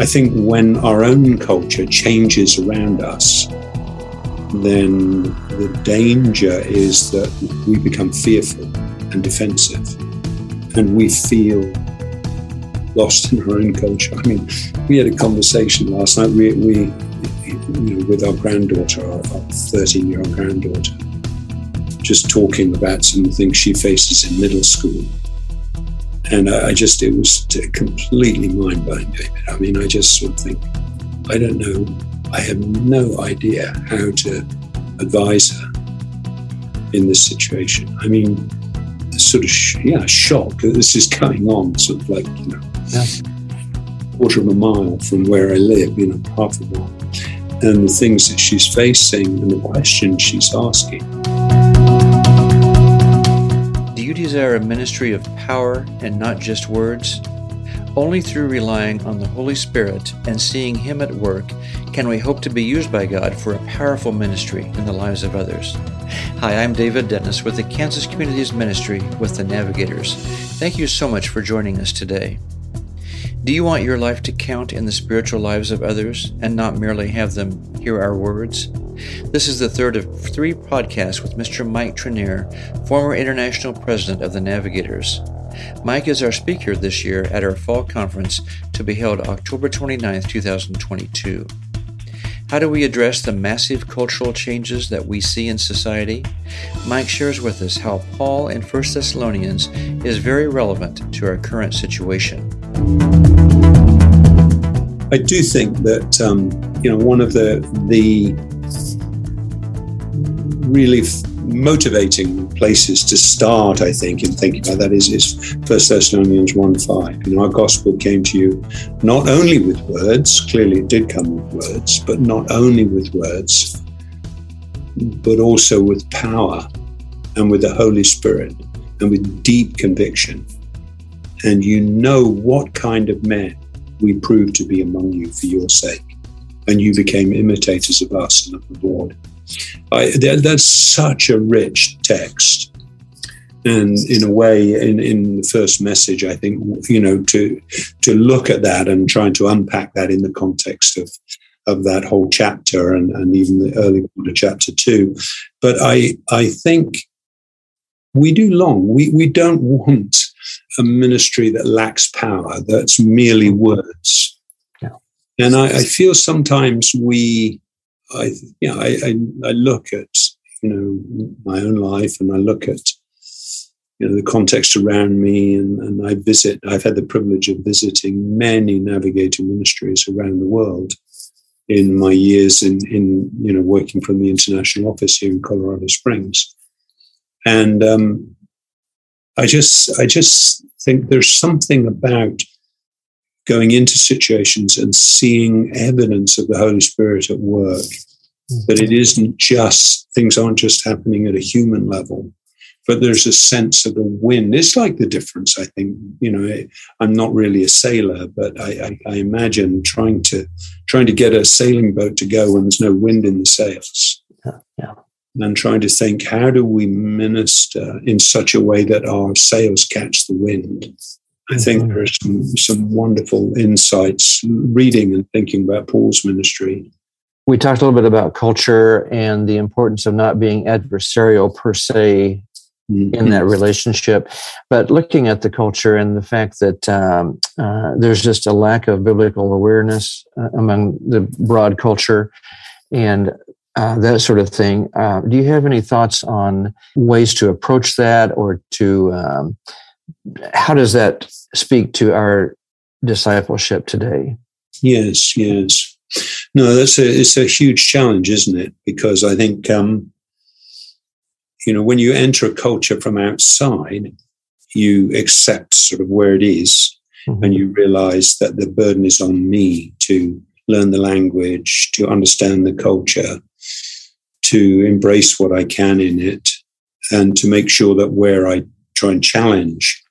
I think when our own culture changes around us, then the danger is that we become fearful and defensive and we feel lost in our own culture. I mean, we had a conversation last night we, we you know, with our granddaughter, our 13 year old granddaughter, just talking about some things she faces in middle school. And I, just, it was completely mind blowing, David. I mean, I just sort of think, I don't know, I have no idea how to advise her in this situation. I mean, sort of, yeah, shock that this is going on, sort of like, you know, yeah. quarter of a mile from where I live, you know, half a mile. And the things that she's facing and the questions she's asking. Desire a ministry of power and not just words? Only through relying on the Holy Spirit and seeing Him at work can we hope to be used by God for a powerful ministry in the lives of others. Hi, I'm David Dennis with the Kansas Communities Ministry with the Navigators. Thank you so much for joining us today. Do you want your life to count in the spiritual lives of others and not merely have them hear our words? This is the third of three podcasts with Mr. Mike Treneer, former international president of the Navigators. Mike is our speaker this year at our fall conference to be held October 29, 2022. How do we address the massive cultural changes that we see in society? Mike shares with us how Paul in 1 Thessalonians is very relevant to our current situation. I do think that um, you know one of the the really motivating places to start, I think, in thinking about that is, is 1 Thessalonians 1 5. You know, our gospel came to you not only with words, clearly it did come with words, but not only with words, but also with power and with the Holy Spirit and with deep conviction. And you know what kind of men we proved to be among you for your sake. And you became imitators of us and of the Lord. I, that, that's such a rich text. And in a way, in, in the first message, I think, you know, to to look at that and trying to unpack that in the context of of that whole chapter and, and even the early part of chapter two. But I I think we do long. We we don't want a ministry that lacks power, that's merely words. Yeah. And I, I feel sometimes we I, know, I, I, I look at, you know, my own life and I look at, you know, the context around me and, and I visit, I've had the privilege of visiting many navigator ministries around the world in my years in, in you know, working from the international office here in Colorado Springs. And um, I just, I just think there's something about going into situations and seeing evidence of the Holy Spirit at work. Mm-hmm. That it isn't just, things aren't just happening at a human level, but there's a sense of a wind. It's like the difference, I think. You know, I'm not really a sailor, but I, I, I imagine trying to trying to get a sailing boat to go when there's no wind in the sails. Yeah. yeah. And trying to think, how do we minister in such a way that our sails catch the wind? I think there are some, some wonderful insights reading and thinking about Paul's ministry. We talked a little bit about culture and the importance of not being adversarial per se mm-hmm. in that relationship, but looking at the culture and the fact that um, uh, there's just a lack of biblical awareness uh, among the broad culture and uh, that sort of thing. Uh, do you have any thoughts on ways to approach that or to um, how does that speak to our discipleship today? Yes, yes. No, that's a it's a huge challenge, isn't it? Because I think um, you know when you enter a culture from outside, you accept sort of where it is, mm-hmm. and you realize that the burden is on me to learn the language, to understand the culture, to embrace what I can in it, and to make sure that where I try and challenge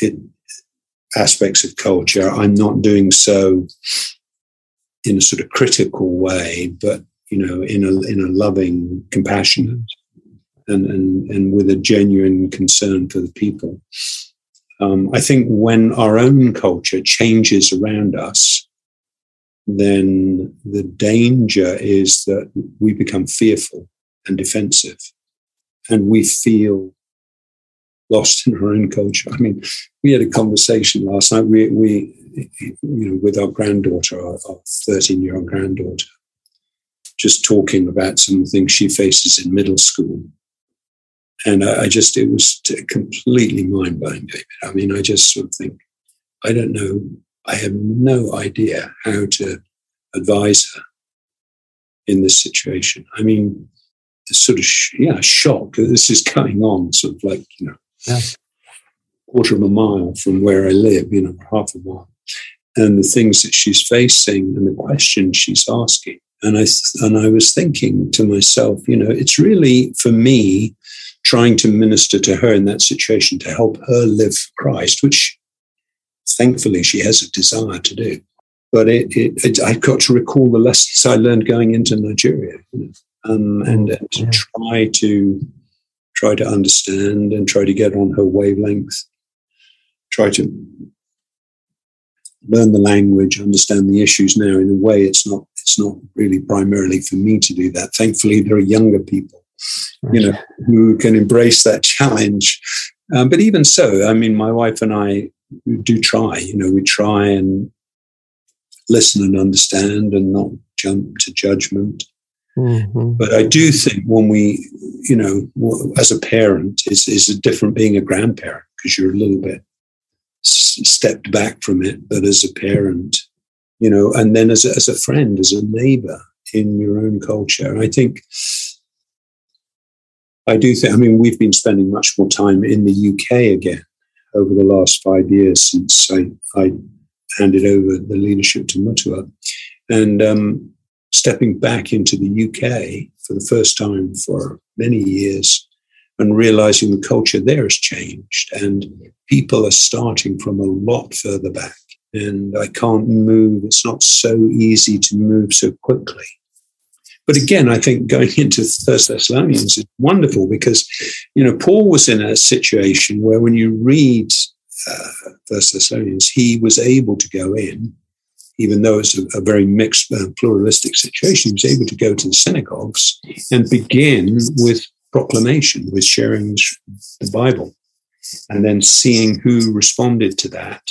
it, aspects of culture. I'm not doing so in a sort of critical way, but you know, in a in a loving, compassionate, and and and with a genuine concern for the people. Um, I think when our own culture changes around us, then the danger is that we become fearful and defensive and we feel lost in our own culture. I mean, we had a conversation last night. We, we you know, with our granddaughter, our 13 year old granddaughter, just talking about some of the things she faces in middle school. And I, I just, it was completely mind blowing, David. I mean, I just sort of think, I don't know, I have no idea how to advise her in this situation. I mean, sort of, yeah, shock that this is going on, sort of like, you know, yeah. quarter of a mile from where I live, you know, half a mile. And the things that she's facing and the questions she's asking. And I, and I was thinking to myself, you know, it's really for me trying to minister to her in that situation to help her live for Christ, which thankfully she has a desire to do. But it, it, it, I've got to recall the lessons I learned going into Nigeria, you know, um, and, and to try to try to understand and try to get on her wavelength, try to learn the language, understand the issues now. In a way, it's not it's not really primarily for me to do that. Thankfully, there are younger people, you know, who can embrace that challenge. Um, but even so, I mean, my wife and I do try. You know, we try and listen and understand and not jump to judgment. Mm-hmm. But I do think when we, you know, as a parent, is is different being a grandparent because you're a little bit stepped back from it. But as a parent, you know, and then as a, as a friend, as a neighbor in your own culture, I think. I do think. I mean, we've been spending much more time in the UK again over the last five years since I, I handed over the leadership to Mutua, and um, stepping back into the UK for the first time for many years and realizing the culture there has changed and people are starting from a lot further back. And I can't move. It's not so easy to move so quickly. But again, I think going into First Thessalonians is wonderful because, you know, Paul was in a situation where when you read uh, First Thessalonians, he was able to go in even though it's a, a very mixed, uh, pluralistic situation, he was able to go to the synagogues and begin with proclamation, with sharing the Bible, and then seeing who responded to that,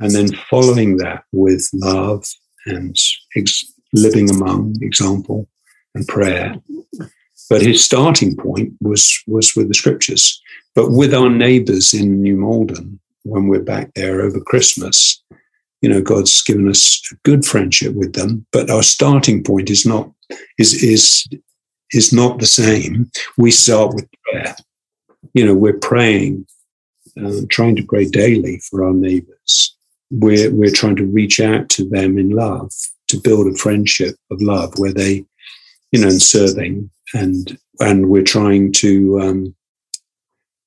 and then following that with love and ex- living among example and prayer. But his starting point was was with the scriptures. But with our neighbours in New Malden, when we're back there over Christmas, you know god's given us a good friendship with them but our starting point is not is is is not the same. We start with prayer. You know we're praying uh, trying to pray daily for our neighbors. We're we're trying to reach out to them in love to build a friendship of love where they you know and serving and and we're trying to um,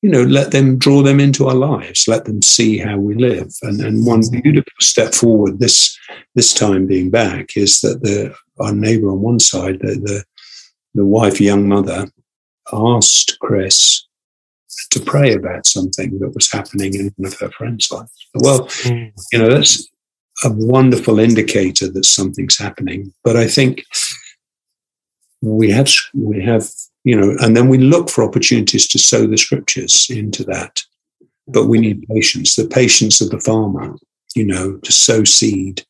you know, let them draw them into our lives, let them see how we live. And, and one beautiful step forward this this time being back is that the our neighbour on one side, the, the the wife, young mother, asked Chris to pray about something that was happening in one of her friends' lives. Well, mm. you know, that's a wonderful indicator that something's happening. But I think we have we have you know, and then we look for opportunities to sow the scriptures into that. But we need patience, the patience of the farmer, you know, to sow seed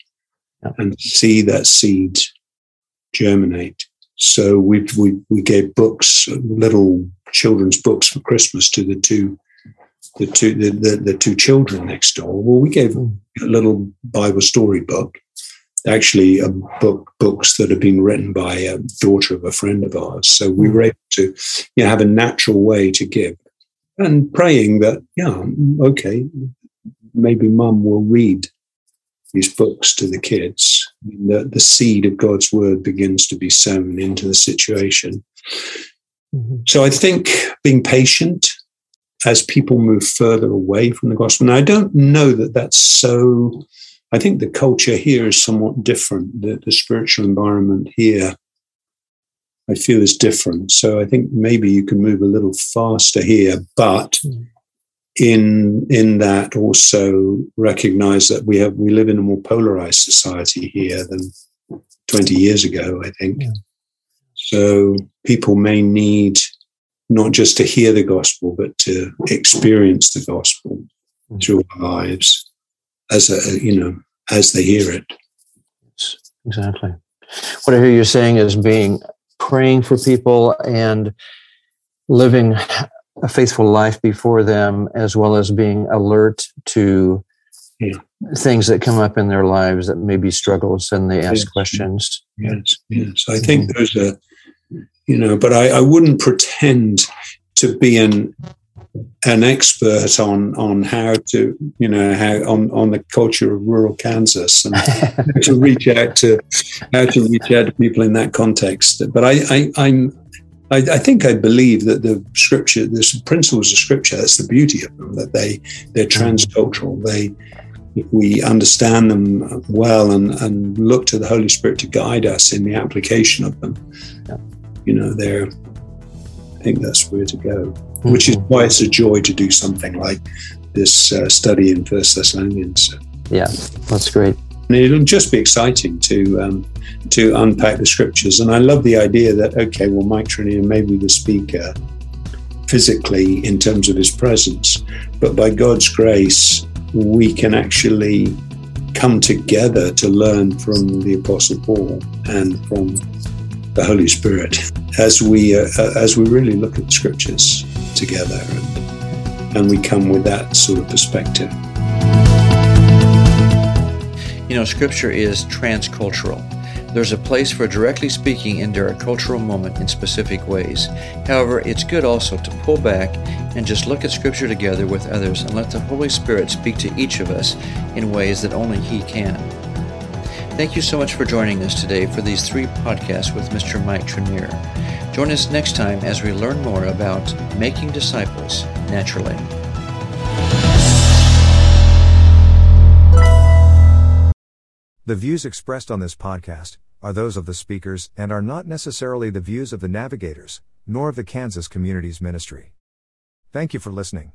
and see that seed germinate. So we we we gave books, little children's books for Christmas to the two the two the, the, the two children next door. Well, we gave hmm. a little Bible story book actually a book books that have been written by a daughter of a friend of ours. So we hmm. were able to you know, have a natural way to give and praying that, yeah, okay, maybe mum will read these books to the kids. The, the seed of God's word begins to be sown into the situation. Mm-hmm. So I think being patient as people move further away from the gospel. And I don't know that that's so I think the culture here is somewhat different. The, the spiritual environment here, I feel, is different. So I think maybe you can move a little faster here, but mm. in in that also recognize that we have we live in a more polarized society here than 20 years ago, I think. Yeah. So people may need not just to hear the gospel, but to experience the gospel mm-hmm. through our lives as a, you know, as they hear it. Exactly. What I hear you saying is being praying for people and living a faithful life before them, as well as being alert to yeah. things that come up in their lives that may be struggles and they ask yes. questions. Yes, yes. I think mm-hmm. there's a, you know, but I, I wouldn't pretend to be an an expert on on how to you know how on on the culture of rural Kansas and to reach out to how to reach out to people in that context. But I, I I'm I, I, think I believe that the scripture, the principles of scripture, that's the beauty of them, that they they're mm. transcultural. They we understand them well and, and look to the Holy Spirit to guide us in the application of them. You know, they're I think that's where to go. Mm-hmm. Which is why it's a joy to do something like this uh, study in First Thessalonians. Yeah, that's great. And it'll just be exciting to um, to unpack the scriptures. And I love the idea that okay, well, Mike Treneer may be the speaker physically in terms of his presence, but by God's grace, we can actually come together to learn from the Apostle Paul and from the Holy Spirit as we uh, uh as we really look at the scriptures together, and, and we come with that sort of perspective. You know, Scripture is transcultural. There's a place for directly speaking into our cultural moment in specific ways. However, it's good also to pull back and just look at Scripture together with others and let the Holy Spirit speak to each of us in ways that only He can. Thank you so much for joining us today for these three podcasts with Mr. Mike Treneer. Join us next time as we learn more about making disciples naturally. The views expressed on this podcast are those of the speakers and are not necessarily the views of the navigators, nor of the Kansas Communities Ministry. Thank you for listening.